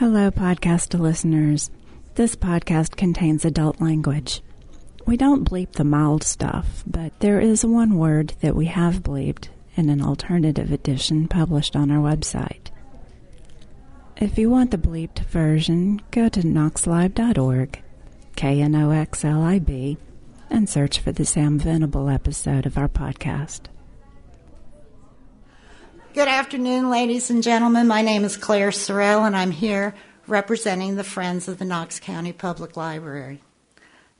Hello, podcast listeners. This podcast contains adult language. We don't bleep the mild stuff, but there is one word that we have bleeped in an alternative edition published on our website. If you want the bleeped version, go to knoxlib.org, K N O X L I B, and search for the Sam Venable episode of our podcast. Good afternoon, ladies and gentlemen. My name is Claire Sorrell, and I'm here representing the Friends of the Knox County Public Library.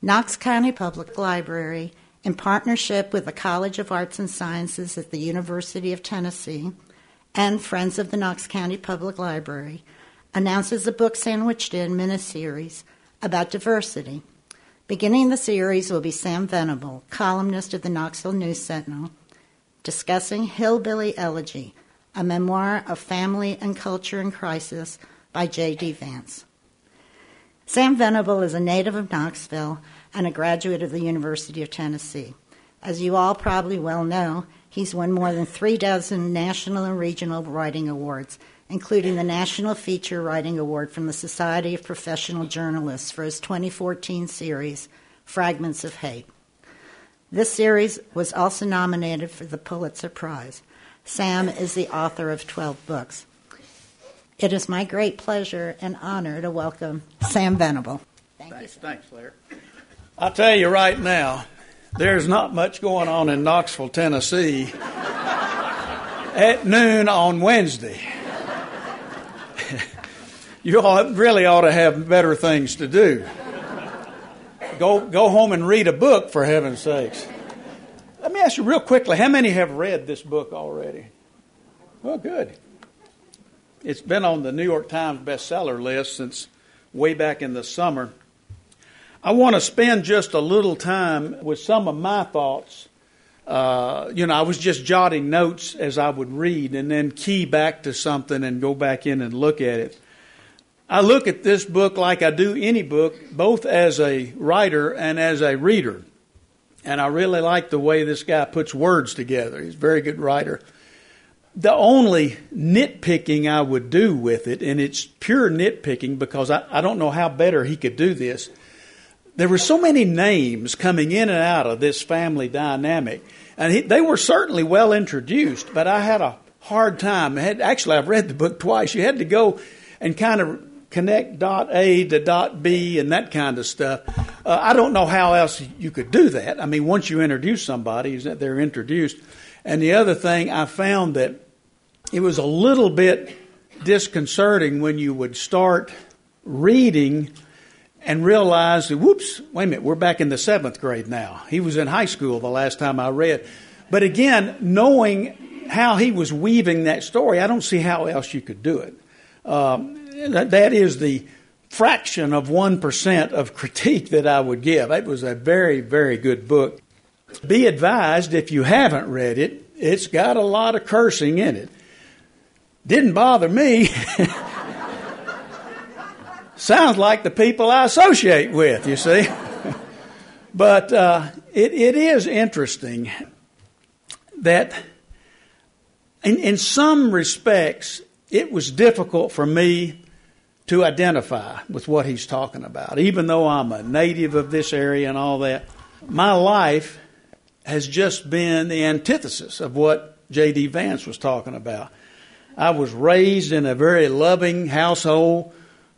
Knox County Public Library, in partnership with the College of Arts and Sciences at the University of Tennessee and Friends of the Knox County Public Library, announces a book sandwiched in miniseries about diversity. Beginning the series will be Sam Venable, columnist of the Knoxville News Sentinel, discussing Hillbilly Elegy, a memoir of family and culture in crisis by J.D. Vance. Sam Venable is a native of Knoxville and a graduate of the University of Tennessee. As you all probably well know, he's won more than three dozen national and regional writing awards, including the National Feature Writing Award from the Society of Professional Journalists for his 2014 series, Fragments of Hate. This series was also nominated for the Pulitzer Prize. Sam is the author of 12 books. It is my great pleasure and honor to welcome Sam Venable. Thank thanks, you, thanks, Claire. I'll tell you right now, there's not much going on in Knoxville, Tennessee at noon on Wednesday. you all really ought to have better things to do. Go, go home and read a book, for heaven's sakes. Let me ask you real quickly how many have read this book already? Well, good. It's been on the New York Times bestseller list since way back in the summer. I want to spend just a little time with some of my thoughts. Uh, you know, I was just jotting notes as I would read and then key back to something and go back in and look at it. I look at this book like I do any book, both as a writer and as a reader. And I really like the way this guy puts words together. He's a very good writer the only nitpicking I would do with it, and it's pure nitpicking because I, I don't know how better he could do this. There were so many names coming in and out of this family dynamic, and he, they were certainly well introduced, but I had a hard time. Had, actually, I've read the book twice. You had to go and kind of connect dot A to dot B and that kind of stuff. Uh, I don't know how else you could do that. I mean, once you introduce somebody, they're introduced. And the other thing, I found that it was a little bit disconcerting when you would start reading and realize, whoops, wait a minute, we're back in the seventh grade now. He was in high school the last time I read. But again, knowing how he was weaving that story, I don't see how else you could do it. Um, that, that is the fraction of 1% of critique that I would give. It was a very, very good book. Be advised if you haven't read it, it's got a lot of cursing in it. Didn't bother me. Sounds like the people I associate with, you see. but uh, it, it is interesting that, in, in some respects, it was difficult for me to identify with what he's talking about. Even though I'm a native of this area and all that, my life has just been the antithesis of what J.D. Vance was talking about. I was raised in a very loving household.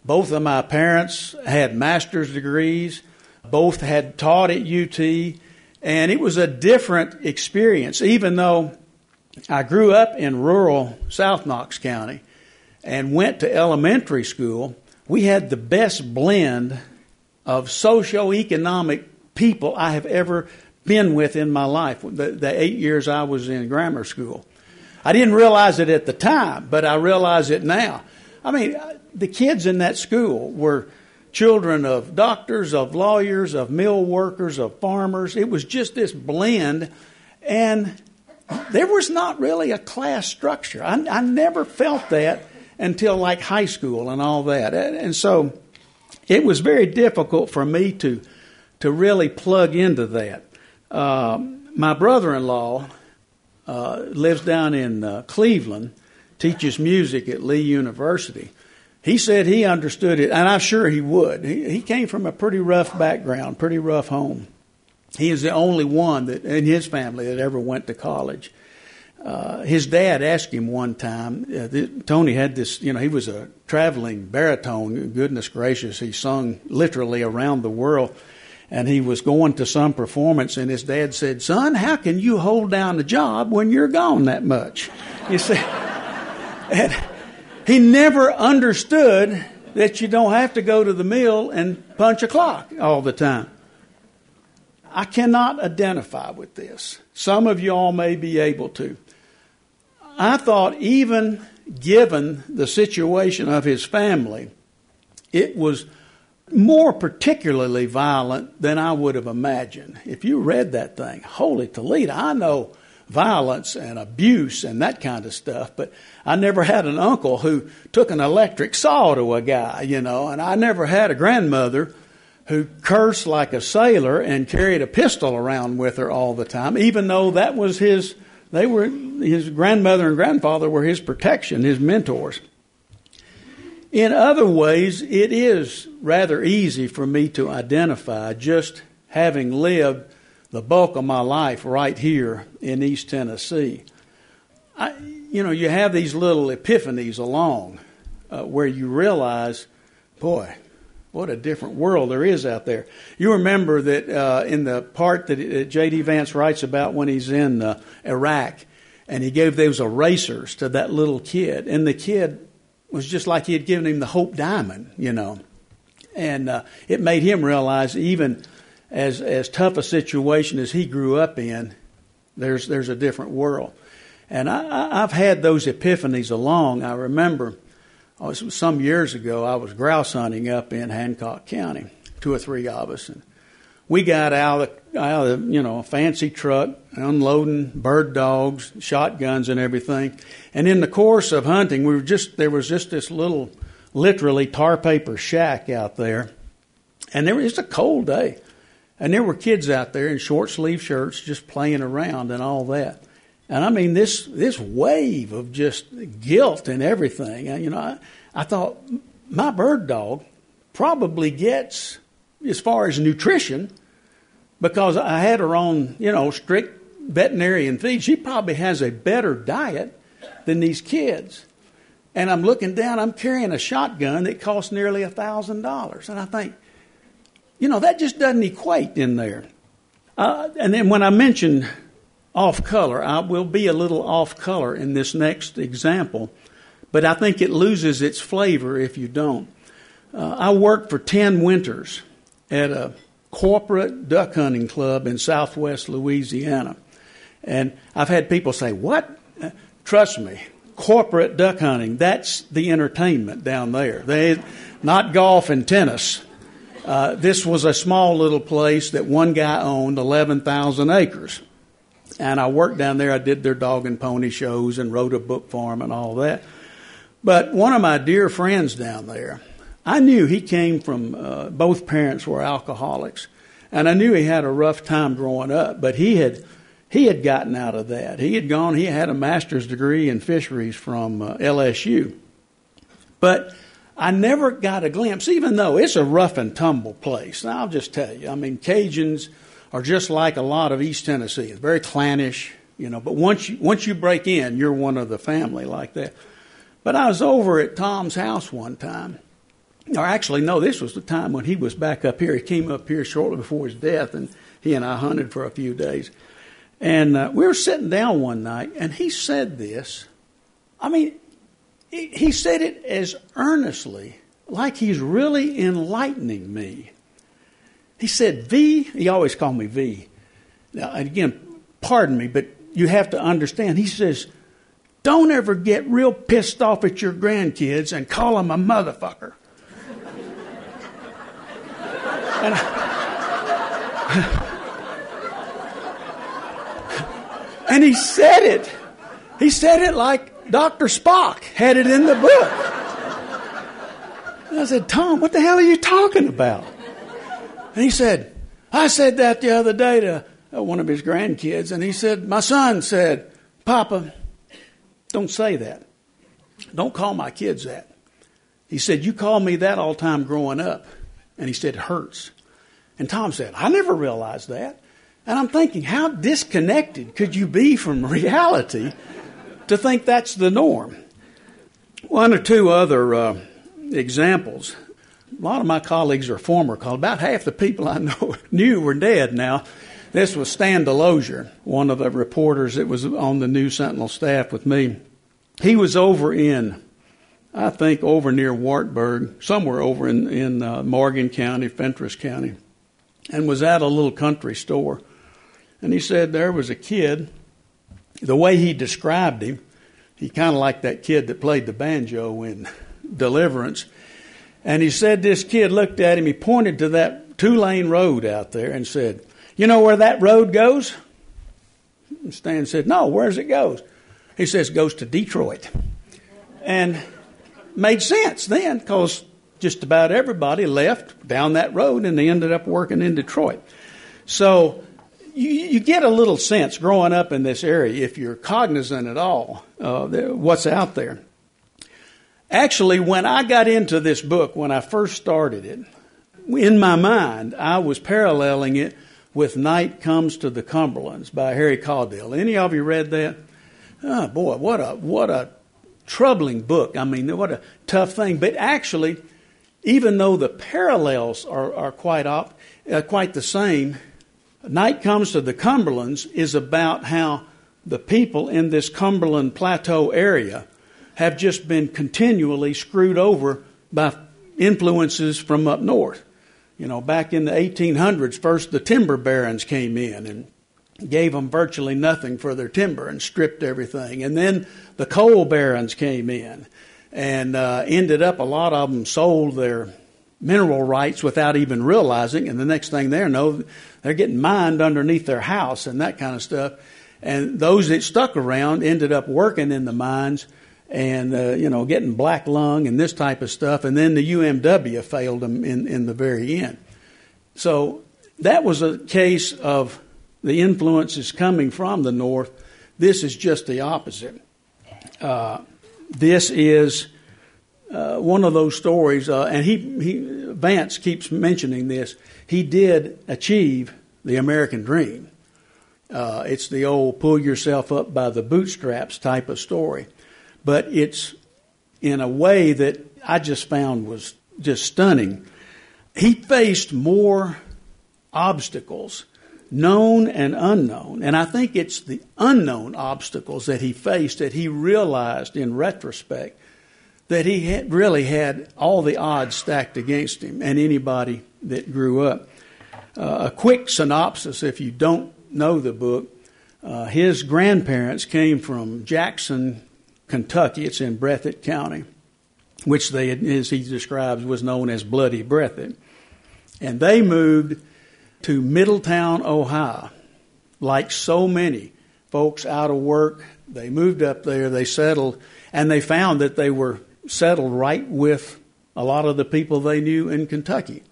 Both of my parents had master's degrees. Both had taught at UT. And it was a different experience, even though I grew up in rural South Knox County and went to elementary school. We had the best blend of socioeconomic people I have ever been with in my life, the, the eight years I was in grammar school. I didn't realize it at the time, but I realize it now. I mean, uh, the kids in that school were children of doctors, of lawyers, of mill workers, of farmers. It was just this blend, and there was not really a class structure. I, I never felt that until like high school and all that. And so it was very difficult for me to to really plug into that. Um, my brother-in-law uh, lives down in uh, Cleveland, teaches music at Lee University, he said he understood it, and I'm sure he would. He, he came from a pretty rough background, pretty rough home. He is the only one that in his family that ever went to college. Uh, his dad asked him one time. Uh, th- Tony had this, you know, he was a traveling baritone. Goodness gracious, he sung literally around the world. And he was going to some performance, and his dad said, "Son, how can you hold down a job when you're gone that much?" You see, and he never understood that you don't have to go to the mill and punch a clock all the time. I cannot identify with this. Some of y'all may be able to. I thought, even given the situation of his family, it was more particularly violent than I would have imagined. If you read that thing, holy Toledo, I know violence and abuse and that kind of stuff, but I never had an uncle who took an electric saw to a guy, you know, and I never had a grandmother who cursed like a sailor and carried a pistol around with her all the time, even though that was his, they were, his grandmother and grandfather were his protection, his mentors. In other ways, it is rather easy for me to identify just having lived the bulk of my life right here in East Tennessee. I, you know, you have these little epiphanies along uh, where you realize, boy, what a different world there is out there. You remember that uh, in the part that uh, J.D. Vance writes about when he's in uh, Iraq, and he gave those erasers to that little kid, and the kid was just like he had given him the Hope Diamond, you know. And uh, it made him realize, even as as tough a situation as he grew up in, there's there's a different world. And I, I've had those epiphanies along. I remember Oh, was some years ago, I was grouse hunting up in Hancock County, two or three of us, and we got out of, the, out of the, you know a fancy truck, unloading bird dogs, shotguns, and everything. And in the course of hunting, we were just there was just this little, literally tar paper shack out there, and there was a cold day, and there were kids out there in short sleeve shirts just playing around and all that. And I mean this this wave of just guilt and everything. You know, I, I thought my bird dog probably gets as far as nutrition because I had her on, you know, strict veterinarian feed. She probably has a better diet than these kids. And I'm looking down, I'm carrying a shotgun that costs nearly a thousand dollars. And I think, you know, that just doesn't equate in there. Uh, and then when I mentioned off color. I will be a little off color in this next example, but I think it loses its flavor if you don't. Uh, I worked for 10 winters at a corporate duck hunting club in southwest Louisiana. And I've had people say, What? Uh, trust me, corporate duck hunting, that's the entertainment down there. They, not golf and tennis. Uh, this was a small little place that one guy owned 11,000 acres. And I worked down there. I did their dog and pony shows and wrote a book for them and all that. But one of my dear friends down there, I knew he came from, uh, both parents were alcoholics. And I knew he had a rough time growing up, but he had, he had gotten out of that. He had gone, he had a master's degree in fisheries from uh, LSU. But I never got a glimpse, even though it's a rough and tumble place. Now, I'll just tell you, I mean, Cajuns, are just like a lot of East Tennessee. It's very clannish, you know. But once you once you break in, you're one of the family like that. But I was over at Tom's house one time, or actually, no, this was the time when he was back up here. He came up here shortly before his death, and he and I hunted for a few days. And uh, we were sitting down one night, and he said this. I mean, he, he said it as earnestly, like he's really enlightening me. He said, V, he always called me V. Now, again, pardon me, but you have to understand. He says, don't ever get real pissed off at your grandkids and call them a motherfucker. and, and he said it. He said it like Dr. Spock had it in the book. And I said, Tom, what the hell are you talking about? And he said, I said that the other day to uh, one of his grandkids, and he said, My son said, Papa, don't say that. Don't call my kids that. He said, You called me that all the time growing up. And he said, It hurts. And Tom said, I never realized that. And I'm thinking, how disconnected could you be from reality to think that's the norm? One or two other uh, examples. A lot of my colleagues are former colleagues. About half the people I know knew were dead now. This was Stan DeLozier, one of the reporters that was on the News Sentinel staff with me. He was over in, I think, over near Wartburg, somewhere over in, in uh, Morgan County, Fentress County, and was at a little country store. And he said there was a kid, the way he described him, he kind of like that kid that played the banjo in Deliverance. And he said this kid looked at him, he pointed to that two lane road out there and said, you know where that road goes? And Stan said, No, where's it goes? He says, goes to Detroit. And made sense then because just about everybody left down that road and they ended up working in Detroit. So you, you get a little sense growing up in this area, if you're cognizant at all, uh, what's out there. Actually, when I got into this book, when I first started it, in my mind, I was paralleling it with Night Comes to the Cumberlands by Harry Caudill. Any of you read that? Oh boy, what a what a troubling book. I mean, what a tough thing. But actually, even though the parallels are, are quite op, uh, quite the same, Night Comes to the Cumberlands is about how the people in this Cumberland Plateau area have just been continually screwed over by influences from up north. You know, back in the 1800s, first the timber barons came in and gave them virtually nothing for their timber and stripped everything. And then the coal barons came in and uh, ended up, a lot of them sold their mineral rights without even realizing. And the next thing they know, they're getting mined underneath their house and that kind of stuff. And those that stuck around ended up working in the mines and uh, you know getting black lung and this type of stuff. And then the UMW failed them in in the very end. So that was a case of the influences coming from the north. This is just the opposite. Uh, this is uh, one of those stories, uh, and he, he Vance keeps mentioning this. He did achieve the American dream. Uh, it's the old pull yourself up by the bootstraps type of story but it's in a way that I just found was just stunning. He faced more obstacles, known and unknown. And I think it's the unknown obstacles that he faced that he realized in retrospect that he had really had all the odds stacked against him and anybody that grew up. Uh, a quick synopsis, if you don't know the book, uh, his grandparents came from Jackson, Kentucky. It's in Breathitt County, which they, as he describes, was known as Bloody Breathitt. And they moved to Middletown, Ohio, like so many folks out of work. They moved up there, they settled, and they found that they were settled right with a lot of the people they knew in Kentucky.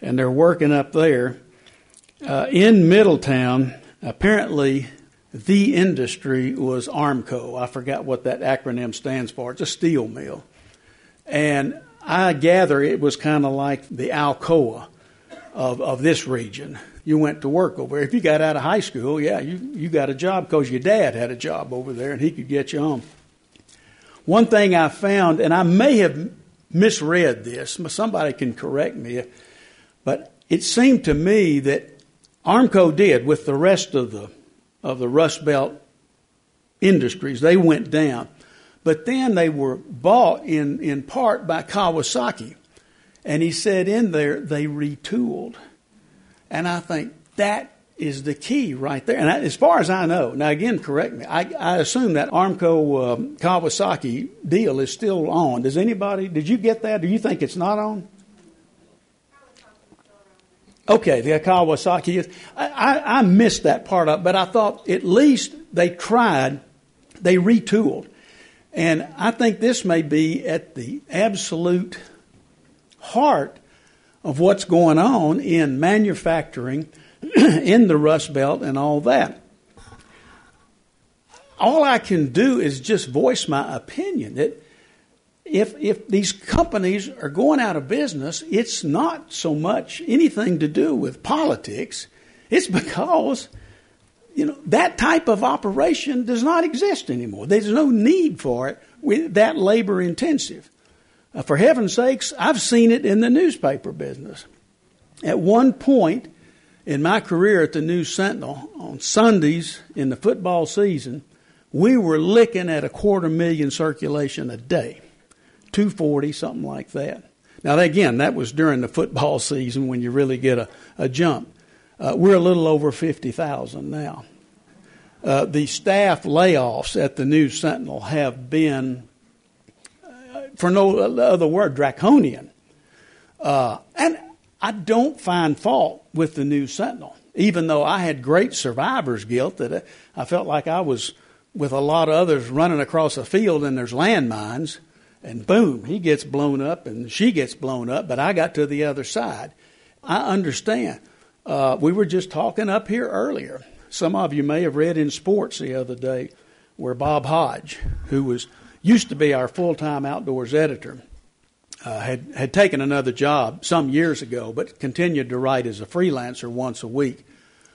And they're working up there. Uh, in Middletown, apparently the industry was Armco. I forgot what that acronym stands for. It's a steel mill. And I gather it was kind of like the Alcoa of, of this region. You went to work over there. If you got out of high school, yeah, you, you got a job because your dad had a job over there and he could get you on. One thing I found, and I may have misread this, somebody can correct me, but it seemed to me that Armco did with the rest of the of the Rust Belt industries. They went down. But then they were bought in, in part by Kawasaki. And he said in there, they retooled. And I think that is the key right there. And as far as I know, now again, correct me, I, I assume that Armco um, Kawasaki deal is still on. Does anybody, did you get that? Do you think it's not on? Okay, the Kawasaki is. I, I, I missed that part up, but I thought at least they tried, they retooled. And I think this may be at the absolute heart of what's going on in manufacturing in the Rust Belt and all that. All I can do is just voice my opinion that if if these companies are going out of business, it's not so much anything to do with politics. It's because you know that type of operation does not exist anymore. There's no need for it. With that labor intensive. Uh, for heaven's sakes, I've seen it in the newspaper business. At one point in my career at the News Sentinel, on Sundays in the football season, we were licking at a quarter million circulation a day, 240, something like that. Now, again, that was during the football season when you really get a, a jump. Uh, we're a little over 50,000 now. Uh, the staff layoffs at the News Sentinel have been, uh, for no other word, draconian. Uh, and I don't find fault with the News Sentinel, even though I had great survivor's guilt that I felt like I was with a lot of others running across a field and there's landmines, and boom, he gets blown up and she gets blown up, but I got to the other side. I understand. Uh, we were just talking up here earlier. Some of you may have read in sports the other day where Bob Hodge, who was used to be our full time outdoors editor, uh, had had taken another job some years ago, but continued to write as a freelancer once a week.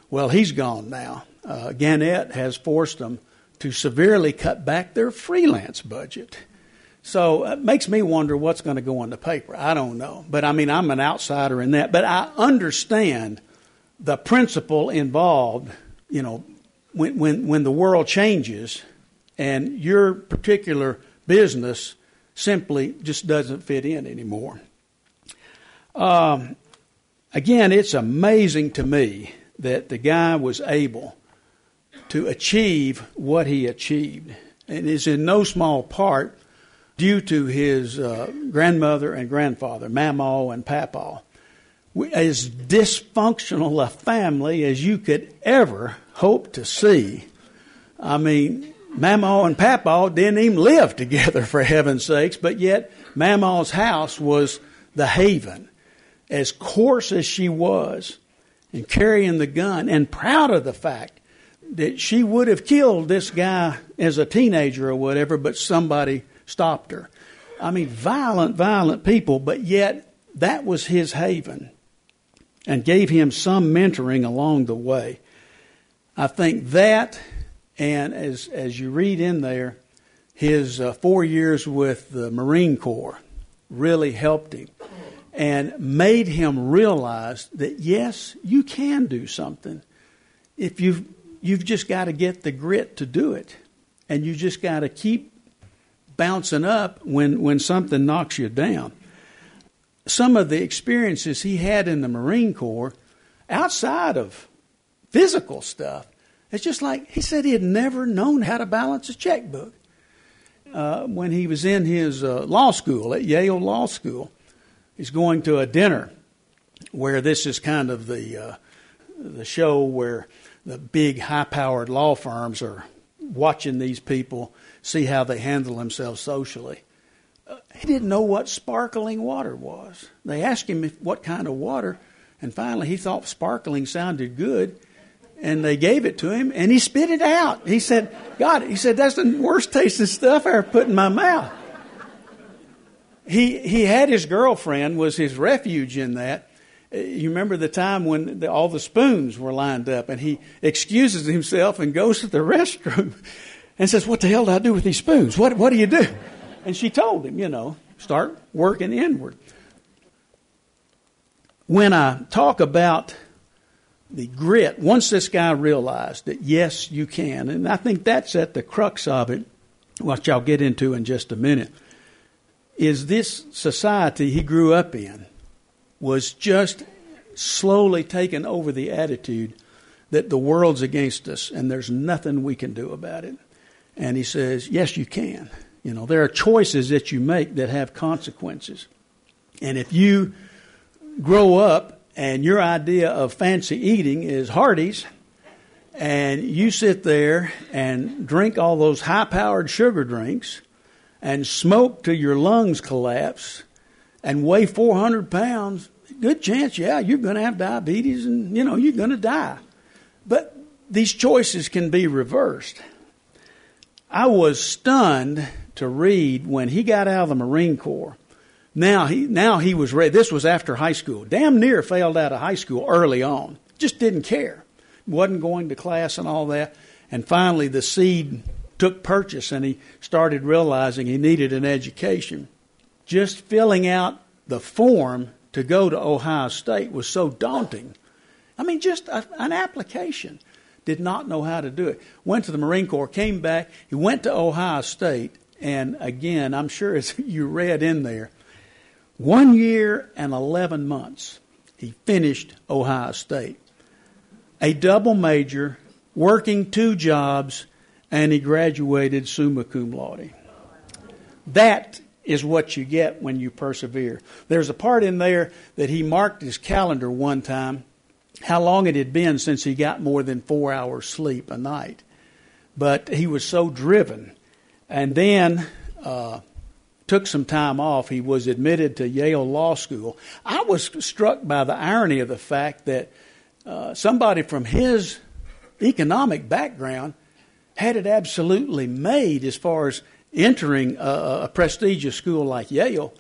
Well, he's gone now. Uh, Gannett has forced them to severely cut back their freelance budget. So it makes me wonder what's going to go in the paper. I don't know. But I mean, I'm an outsider in that. But I understand the principle involved, you know, when, when, when the world changes and your particular business simply just doesn't fit in anymore. Um, again, it's amazing to me that the guy was able to achieve what he achieved. And is in no small part due to his uh, grandmother and grandfather, Mamaw and Papaw. As dysfunctional a family as you could ever hope to see. I mean, Mamaw and Papaw didn't even live together, for heaven's sakes, but yet Mamaw's house was the haven. As coarse as she was, and carrying the gun, and proud of the fact that she would have killed this guy as a teenager or whatever, but somebody stopped her. I mean, violent, violent people, but yet that was his haven and gave him some mentoring along the way. I think that, and as, as you read in there, his uh, four years with the Marine Corps really helped him and made him realize that yes, you can do something if you've You've just got to get the grit to do it. And you just got to keep bouncing up when, when something knocks you down. Some of the experiences he had in the Marine Corps, outside of physical stuff, it's just like he said he had never known how to balance a checkbook. Uh, when he was in his uh, law school at Yale Law School, he's going to a dinner where this is kind of the uh, the show where the big high powered law firms are watching these people, see how they handle themselves socially. Uh, he didn't know what sparkling water was. They asked him if, what kind of water, and finally he thought sparkling sounded good, and they gave it to him, and he spit it out. He said, God, he said, that's the worst tasting stuff I ever put in my mouth. He, he had his girlfriend was his refuge in that, you remember the time when the, all the spoons were lined up and he excuses himself and goes to the restroom and says, What the hell do I do with these spoons? What, what do you do? And she told him, you know, start working inward. When I talk about the grit, once this guy realized that yes, you can, and I think that's at the crux of it, which I'll get into in just a minute, is this society he grew up in was just slowly taken over the attitude that the world's against us and there's nothing we can do about it. And he says, Yes, you can. You know, there are choices that you make that have consequences. And if you grow up and your idea of fancy eating is Hardee's, and you sit there and drink all those high powered sugar drinks and smoke till your lungs collapse and weigh 400 pounds, good chance, yeah, you're going to have diabetes and, you know, you're going to die. But these choices can be reversed. I was stunned to read when he got out of the Marine Corps. Now he now he was ready. This was after high school. Damn near failed out of high school early on. Just didn't care. Wasn't going to class and all that. And finally, the seed took purchase, and he started realizing he needed an education. Just filling out the form to go to Ohio State was so daunting. I mean, just a, an application. Did not know how to do it. Went to the Marine Corps, came back. He went to Ohio State, and again, I'm sure as you read in there, one year and 11 months, he finished Ohio State. A double major, working two jobs, and he graduated summa cum laude. That is what you get when you persevere. There's a part in there that he marked his calendar one time how long it had been since he got more than four hours sleep a night. But he was so driven. And then uh, took some time off. He was admitted to Yale Law School. I was struck by the irony of the fact that uh, somebody from his economic background had it absolutely made as far as entering a, a prestigious school like Yale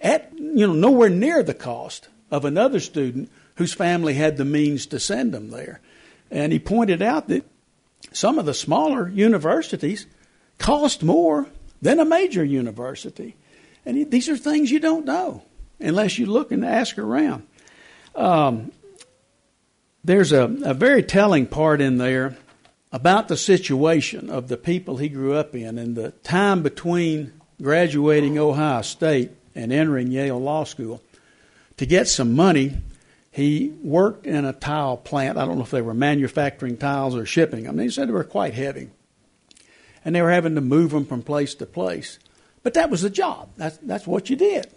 at you know nowhere near the cost of another student whose family had the means to send them there. And he pointed out that some of the smaller universities cost more than a major university. And these are things you don't know unless you look and ask around. Um, there's a, a very telling part in there about the situation of the people he grew up in and the time between graduating Ohio State and entering Yale Law School. To get some money, he worked in a tile plant. I don't know if they were manufacturing tiles or shipping them. He said they were quite heavy. And they were having to move them from place to place. But that was the job. That's, that's what you did.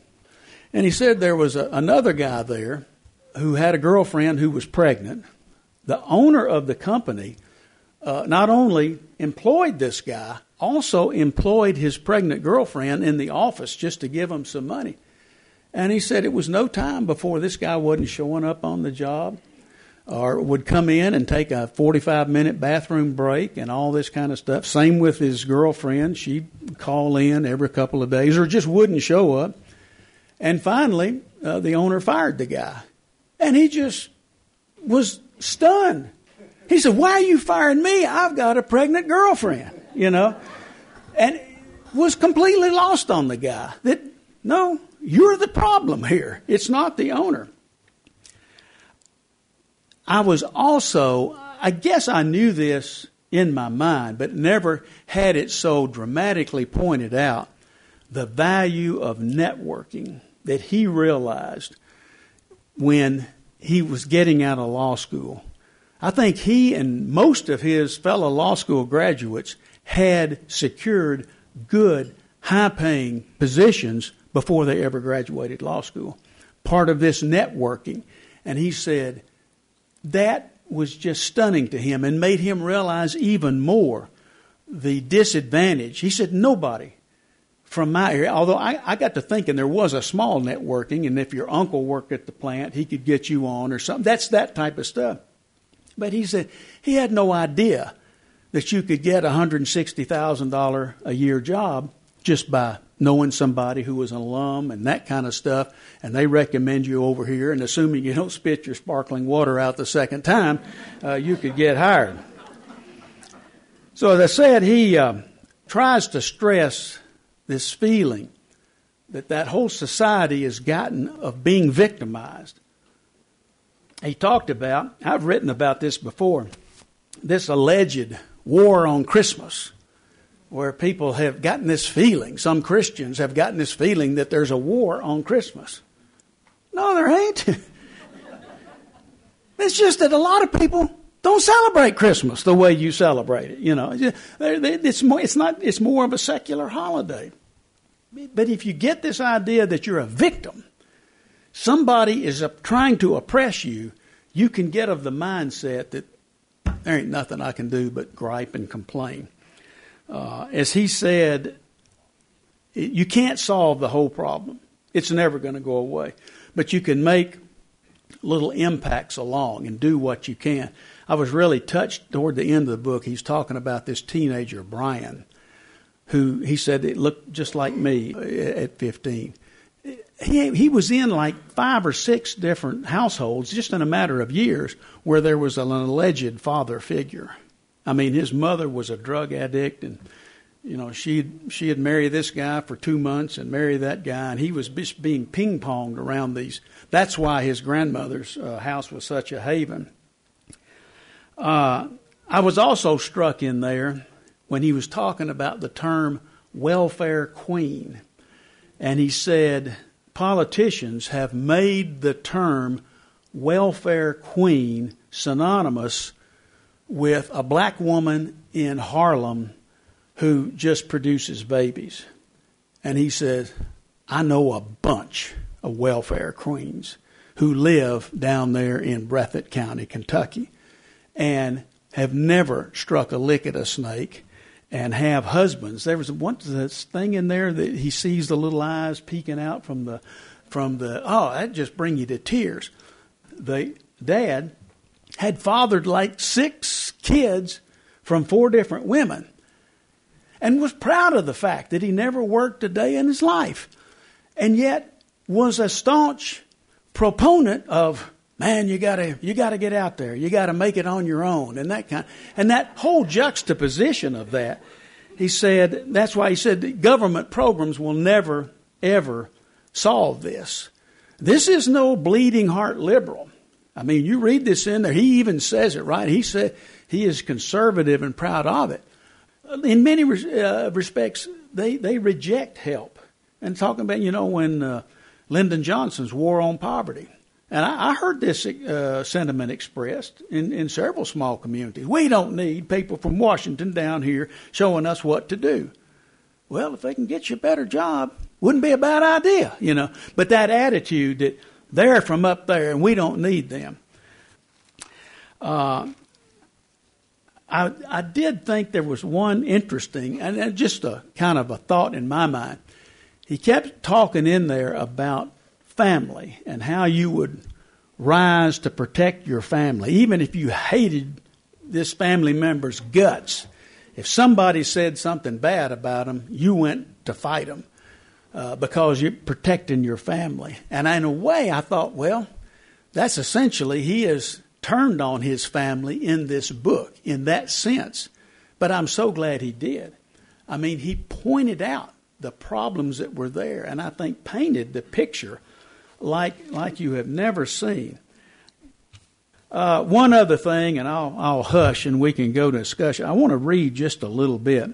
And he said there was a, another guy there who had a girlfriend who was pregnant. The owner of the company uh, not only employed this guy, also employed his pregnant girlfriend in the office just to give him some money. And he said it was no time before this guy wasn't showing up on the job or would come in and take a 45 minute bathroom break and all this kind of stuff. Same with his girlfriend. She'd call in every couple of days or just wouldn't show up. And finally, uh, the owner fired the guy. And he just was stunned. He said, Why are you firing me? I've got a pregnant girlfriend, you know? And was completely lost on the guy. That, no, you're the problem here. It's not the owner. I was also, I guess I knew this in my mind, but never had it so dramatically pointed out the value of networking that he realized when he was getting out of law school. I think he and most of his fellow law school graduates had secured good, high paying positions before they ever graduated law school. Part of this networking. And he said that was just stunning to him and made him realize even more the disadvantage. He said, Nobody from my area, although I, I got to thinking there was a small networking, and if your uncle worked at the plant, he could get you on or something. That's that type of stuff. But he said he had no idea that you could get a $160,000 a year job just by knowing somebody who was an alum and that kind of stuff, and they recommend you over here, and assuming you don't spit your sparkling water out the second time, uh, you could get hired. So, as I said, he uh, tries to stress this feeling that that whole society has gotten of being victimized. He talked about, I've written about this before, this alleged war on Christmas where people have gotten this feeling, some Christians have gotten this feeling that there's a war on Christmas. No, there ain't. it's just that a lot of people don't celebrate Christmas the way you celebrate it. You know, it's more, it's not, it's more of a secular holiday. But if you get this idea that you're a victim, somebody is trying to oppress you, you can get of the mindset that there ain't nothing I can do but gripe and complain. Uh, as he said, you can't solve the whole problem. It's never going to go away. But you can make little impacts along and do what you can. I was really touched toward the end of the book. He's talking about this teenager, Brian, who he said it looked just like me at 15. He, he was in like five or six different households just in a matter of years where there was an alleged father figure. I mean, his mother was a drug addict and you know, she she had married this guy for two months and married that guy, and he was just being ping ponged around these. That's why his grandmother's uh, house was such a haven. Uh, I was also struck in there when he was talking about the term welfare queen. And he said, politicians have made the term welfare queen synonymous with a black woman in Harlem who just produces babies. And he says, I know a bunch of welfare queens who live down there in Breathitt County, Kentucky, and have never struck a lick at a snake and have husbands. There was one this thing in there that he sees the little eyes peeking out from the from the oh that just bring you to tears. The dad had fathered like six kids from four different women and was proud of the fact that he never worked a day in his life and yet was a staunch proponent of man, you gotta you gotta get out there. You gotta make it on your own, and that kind. And that whole juxtaposition of that, he said. That's why he said that government programs will never ever solve this. This is no bleeding heart liberal. I mean, you read this in there. He even says it right. He said he is conservative and proud of it. In many uh, respects, they they reject help. And talking about you know when uh, Lyndon Johnson's war on poverty and I, I heard this uh, sentiment expressed in, in several small communities. We don't need people from Washington down here showing us what to do. Well, if they can get you a better job, wouldn't be a bad idea, you know. But that attitude that they're from up there and we don't need them. Uh, I, I did think there was one interesting, and just a kind of a thought in my mind. He kept talking in there about family and how you would rise to protect your family, even if you hated this family member's guts. If somebody said something bad about them, you went to fight them uh, because you're protecting your family. And in a way, I thought, well, that's essentially he has turned on his family in this book in that sense. But I'm so glad he did. I mean, he pointed out the problems that were there, and I think painted the picture like like you have never seen. Uh, one other thing, and I'll I'll hush and we can go to discussion. I want to read just a little bit.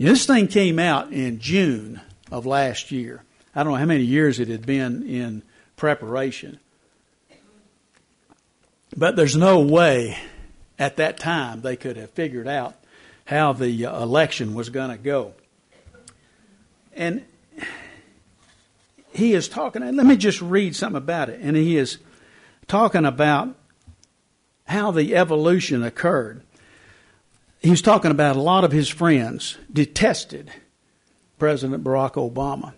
This thing came out in June of last year. I don't know how many years it had been in preparation. But there's no way at that time they could have figured out how the uh, election was going to go. And he is talking, and let me just read something about it. And he is talking about how the evolution occurred. He was talking about a lot of his friends detested President Barack Obama.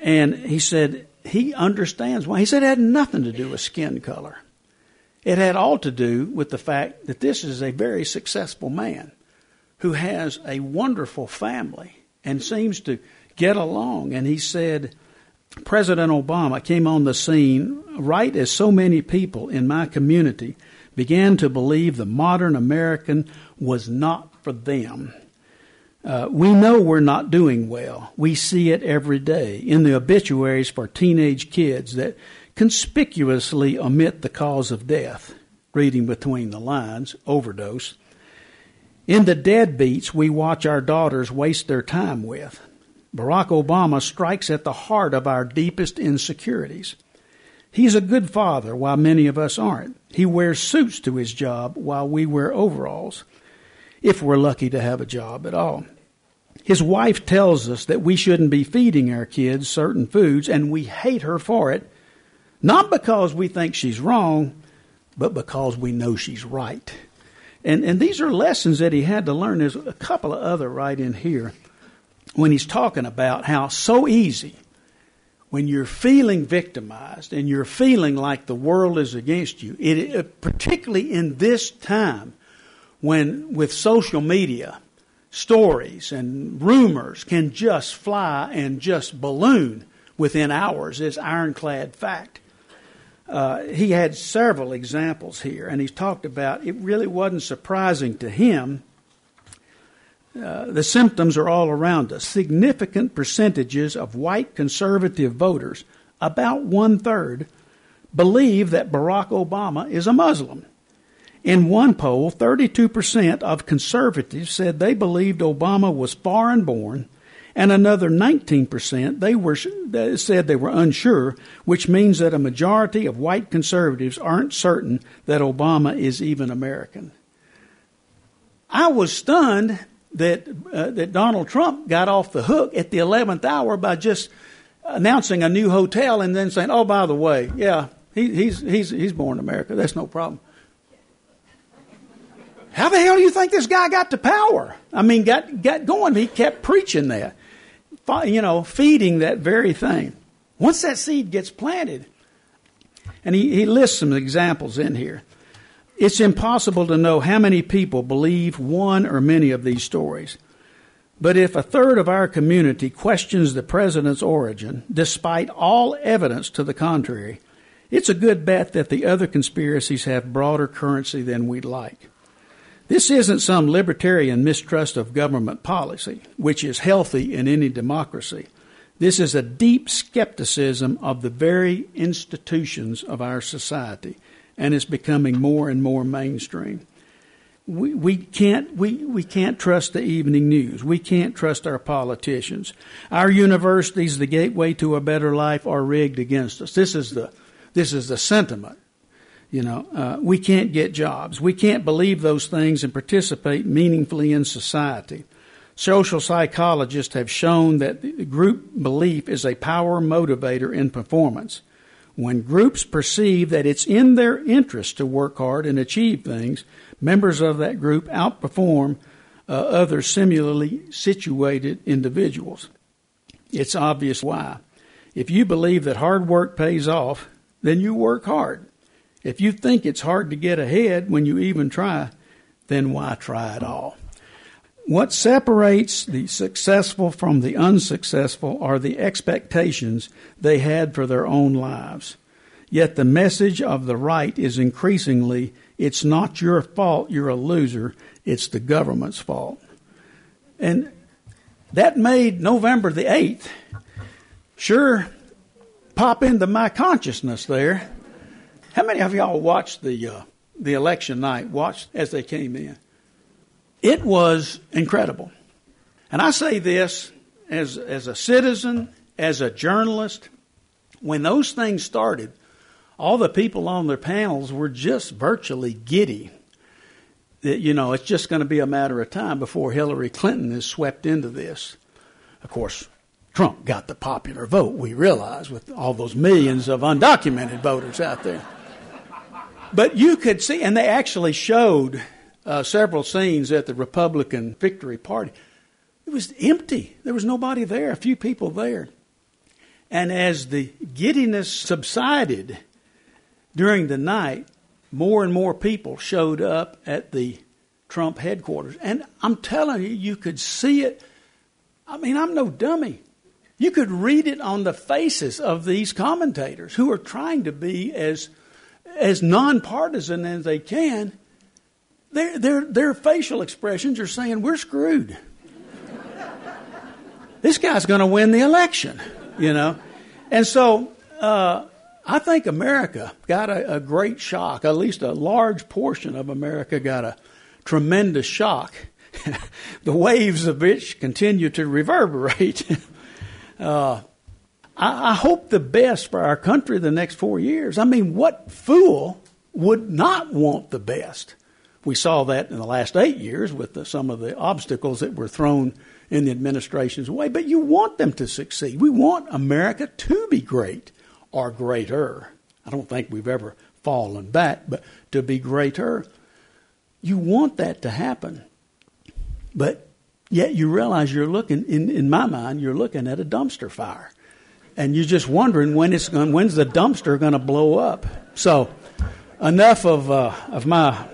And he said he understands why. He said it had nothing to do with skin color. It had all to do with the fact that this is a very successful man who has a wonderful family and seems to get along. And he said, President Obama came on the scene right as so many people in my community began to believe the modern American was not for them. Uh, we know we're not doing well. We see it every day in the obituaries for teenage kids that conspicuously omit the cause of death, reading between the lines, overdose. In the deadbeats we watch our daughters waste their time with. Barack Obama strikes at the heart of our deepest insecurities. He's a good father while many of us aren't. He wears suits to his job while we wear overalls, if we're lucky to have a job at all. His wife tells us that we shouldn't be feeding our kids certain foods, and we hate her for it, not because we think she's wrong, but because we know she's right. And, and these are lessons that he had to learn. There's a couple of other right in here when he's talking about how so easy when you're feeling victimized and you're feeling like the world is against you, it, particularly in this time when with social media, stories and rumors can just fly and just balloon within hours is ironclad fact. Uh, he had several examples here, and he's talked about it really wasn't surprising to him. Uh, the symptoms are all around us. Significant percentages of white conservative voters, about one third, believe that Barack Obama is a Muslim. In one poll, 32% of conservatives said they believed Obama was foreign born and another 19% they were said they were unsure, which means that a majority of white conservatives aren't certain that Obama is even American. I was stunned that uh, that Donald Trump got off the hook at the 11th hour by just announcing a new hotel and then saying, "Oh, by the way, yeah, he, he's he's he's born in America. That's no problem." How the hell do you think this guy got to power? I mean, got got going. He kept preaching that you know, feeding that very thing. Once that seed gets planted, and he, he lists some examples in here, it's impossible to know how many people believe one or many of these stories. But if a third of our community questions the president's origin, despite all evidence to the contrary, it's a good bet that the other conspiracies have broader currency than we'd like. This isn't some libertarian mistrust of government policy, which is healthy in any democracy. This is a deep skepticism of the very institutions of our society, and it's becoming more and more mainstream. We, we, can't, we, we can't trust the evening news. We can't trust our politicians. Our universities, the gateway to a better life, are rigged against us. This is the, this is the sentiment you know, uh, we can't get jobs. We can't believe those things and participate meaningfully in society. Social psychologists have shown that group belief is a power motivator in performance. When groups perceive that it's in their interest to work hard and achieve things, members of that group outperform uh, other similarly situated individuals. It's obvious why. If you believe that hard work pays off, then you work hard. If you think it's hard to get ahead when you even try, then why try at all? What separates the successful from the unsuccessful are the expectations they had for their own lives. Yet the message of the right is increasingly it's not your fault you're a loser, it's the government's fault. And that made November the 8th sure pop into my consciousness there. How many of y'all watched the uh, the election night? Watched as they came in. It was incredible, and I say this as as a citizen, as a journalist. When those things started, all the people on their panels were just virtually giddy. That you know, it's just going to be a matter of time before Hillary Clinton is swept into this. Of course, Trump got the popular vote, we realize, with all those millions of undocumented voters out there. But you could see, and they actually showed uh, several scenes at the Republican victory party. It was empty. There was nobody there, a few people there. And as the giddiness subsided during the night, more and more people showed up at the Trump headquarters. And I'm telling you, you could see it. I mean, I'm no dummy. You could read it on the faces of these commentators who are trying to be as as nonpartisan as they can, their, their, their facial expressions are saying, We're screwed. this guy's going to win the election, you know? And so uh, I think America got a, a great shock, at least a large portion of America got a tremendous shock, the waves of which continue to reverberate. uh, I, I hope the best for our country the next four years. I mean, what fool would not want the best? We saw that in the last eight years with the, some of the obstacles that were thrown in the administration's way. But you want them to succeed. We want America to be great or greater. I don't think we've ever fallen back, but to be greater. You want that to happen. But yet you realize you're looking, in, in my mind, you're looking at a dumpster fire and you're just wondering when it's when's the dumpster going to blow up. So, enough of uh, of my.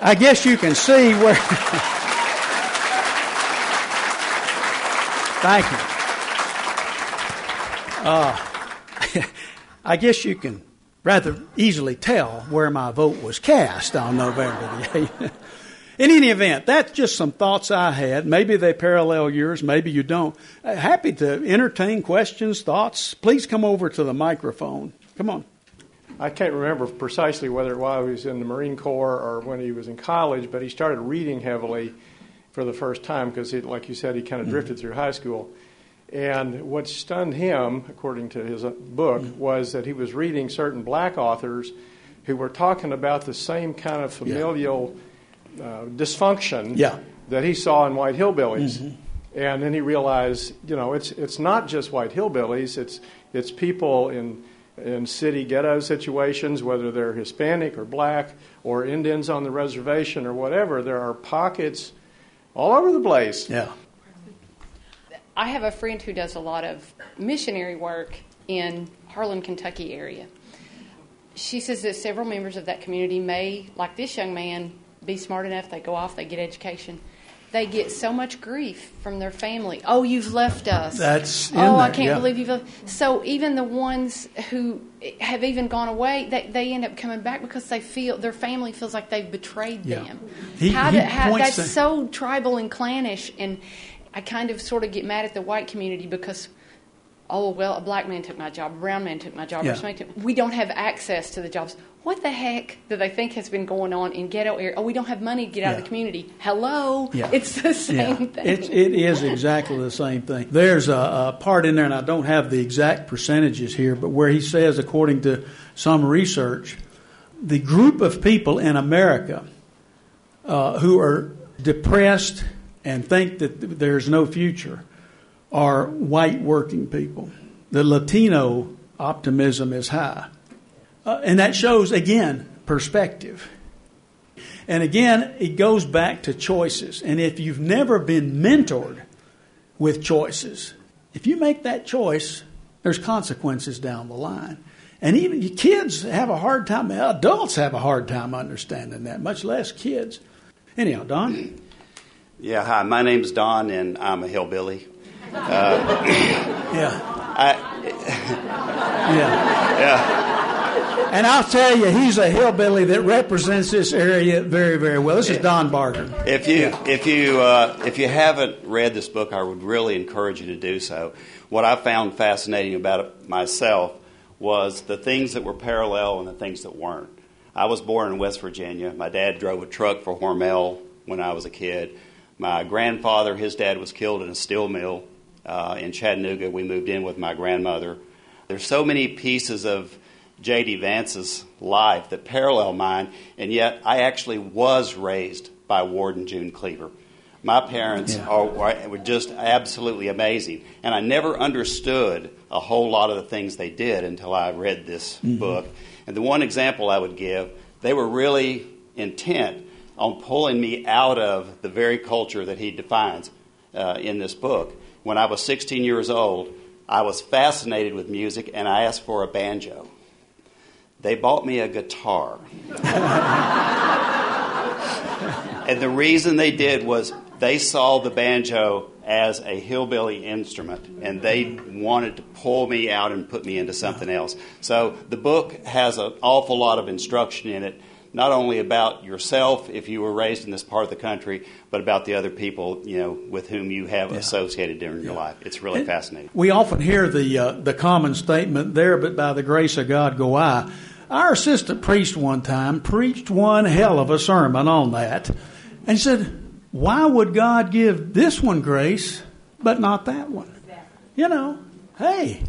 I guess you can see where. Thank you. Uh, I guess you can rather easily tell where my vote was cast on November the 8th. In any event, that's just some thoughts I had. Maybe they parallel yours, maybe you don't. Uh, happy to entertain questions, thoughts. Please come over to the microphone. Come on. I can't remember precisely whether while he was in the Marine Corps or when he was in college, but he started reading heavily for the first time because, like you said, he kind of mm-hmm. drifted mm-hmm. through high school. And what stunned him, according to his uh, book, mm-hmm. was that he was reading certain black authors who were talking about the same kind of familial. Yeah uh, dysfunction yeah. that he saw in white hillbillies. Mm-hmm. And then he realized, you know, it's it's not just white hillbillies. It's it's people in in city ghetto situations, whether they're Hispanic or black or Indians on the reservation or whatever. There are pockets all over the place. Yeah. I have a friend who does a lot of missionary work in Harlan, Kentucky area. She says that several members of that community may, like this young man, be smart enough, they go off, they get education. They get so much grief from their family. Oh, you've left us. That's oh, there, I can't yeah. believe you've left. So even the ones who have even gone away, they, they end up coming back because they feel their family feels like they've betrayed yeah. them. He, how he to, how, that's to, so tribal and clannish, and I kind of sort of get mad at the white community because oh well a black man took my job a brown man took my job yeah. we don't have access to the jobs what the heck do they think has been going on in ghetto area? Oh, we don't have money to get out yeah. of the community. Hello, yeah. it's the same yeah. thing. It's, it is exactly the same thing. There's a, a, part in there, and I don't have the exact percentages here, but where he says, according to some research, the group of people in America uh, who are depressed and think that there's no future are white working people. The Latino optimism is high. Uh, and that shows, again, perspective. And again, it goes back to choices. And if you've never been mentored with choices, if you make that choice, there's consequences down the line. And even kids have a hard time, adults have a hard time understanding that, much less kids. Anyhow, Don? Yeah, hi, my name's Don, and I'm a hillbilly. Uh, yeah. I, yeah. Yeah. And I'll tell you, he's a hillbilly that represents this area very, very well. This is Don Barker. If you yeah. if you uh, if you haven't read this book, I would really encourage you to do so. What I found fascinating about it myself was the things that were parallel and the things that weren't. I was born in West Virginia. My dad drove a truck for Hormel when I was a kid. My grandfather, his dad was killed in a steel mill uh, in Chattanooga. We moved in with my grandmother. There's so many pieces of J.D. Vance's life that parallel mine, and yet I actually was raised by Ward and June Cleaver. My parents yeah. are, were just absolutely amazing, and I never understood a whole lot of the things they did until I read this mm-hmm. book. And the one example I would give, they were really intent on pulling me out of the very culture that he defines uh, in this book. When I was 16 years old, I was fascinated with music, and I asked for a banjo. They bought me a guitar. and the reason they did was they saw the banjo as a hillbilly instrument and they wanted to pull me out and put me into something else. So the book has an awful lot of instruction in it not only about yourself if you were raised in this part of the country, but about the other people you know with whom you have yeah. associated during yeah. your life. It's really and fascinating. We often hear the uh, the common statement, "There, but by the grace of God go I." Our assistant priest one time preached one hell of a sermon on that and said, Why would God give this one grace but not that one? You know, hey,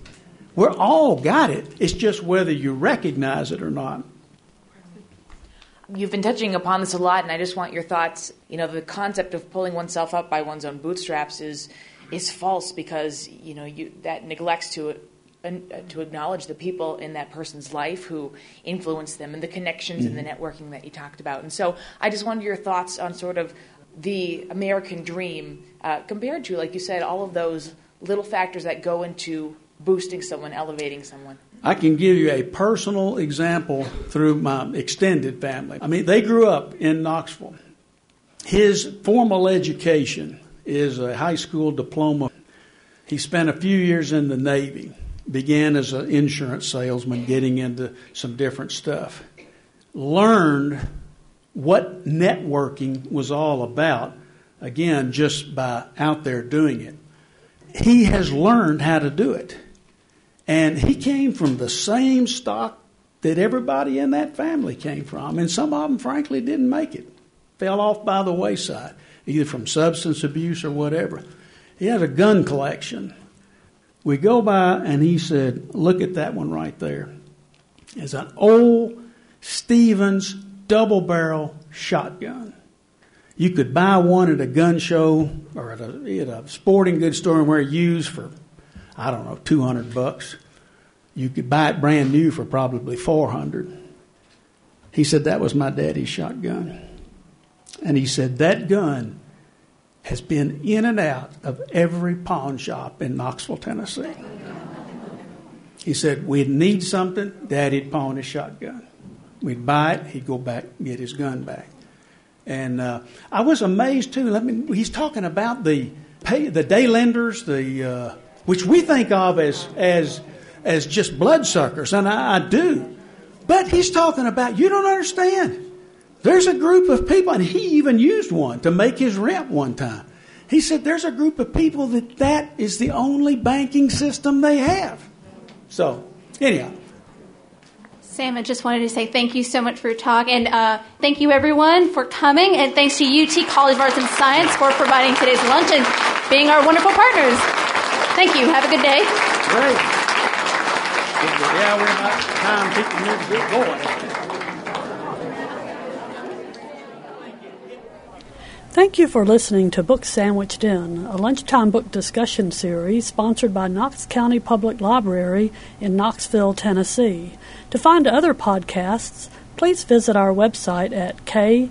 we're all got it. It's just whether you recognize it or not. You've been touching upon this a lot, and I just want your thoughts. You know, the concept of pulling oneself up by one's own bootstraps is is false because you know you, that neglects to to acknowledge the people in that person's life who influence them and the connections mm-hmm. and the mm-hmm. networking that you talked about. And so I just wanted your thoughts on sort of the American dream uh, compared to, like you said, all of those little factors that go into boosting someone, elevating someone. I can give you a personal example through my extended family. I mean, they grew up in Knoxville. His formal education is a high school diploma He spent a few years in the Navy, began as an insurance salesman, getting into some different stuff. Learned what networking was all about, again, just by out there doing it. He has learned how to do it. And he came from the same stock that everybody in that family came from. And some of them, frankly, didn't make it, fell off by the wayside, either from substance abuse or whatever. He has a gun collection. We go by, and he said, Look at that one right there. It's an old Stevens double barrel shotgun. You could buy one at a gun show or at a, at a sporting goods store and it used for, I don't know, 200 bucks. You could buy it brand new for probably 400. He said, That was my daddy's shotgun. And he said, That gun has been in and out of every pawn shop in Knoxville, Tennessee. He said, We'd need something, Daddy'd pawn his shotgun. We'd buy it, he'd go back and get his gun back. And uh, I was amazed too. Let me, he's talking about the pay, the day lenders, the uh, which we think of as as as just bloodsuckers, and I, I do. But he's talking about you don't understand. There's a group of people, and he even used one to make his rent one time. He said there's a group of people that that is the only banking system they have. So, anyhow. Sam, I just wanted to say thank you so much for your talk, and uh, thank you everyone for coming, and thanks to UT College of Arts and Science for providing today's lunch and being our wonderful partners. Thank you. Have a good day. Great. Yeah, we're about time people need to get going. Thank you for listening to Book Sandwiched In, a lunchtime book discussion series sponsored by Knox County Public Library in Knoxville, Tennessee. To find other podcasts, please visit our website at knoxlib.org.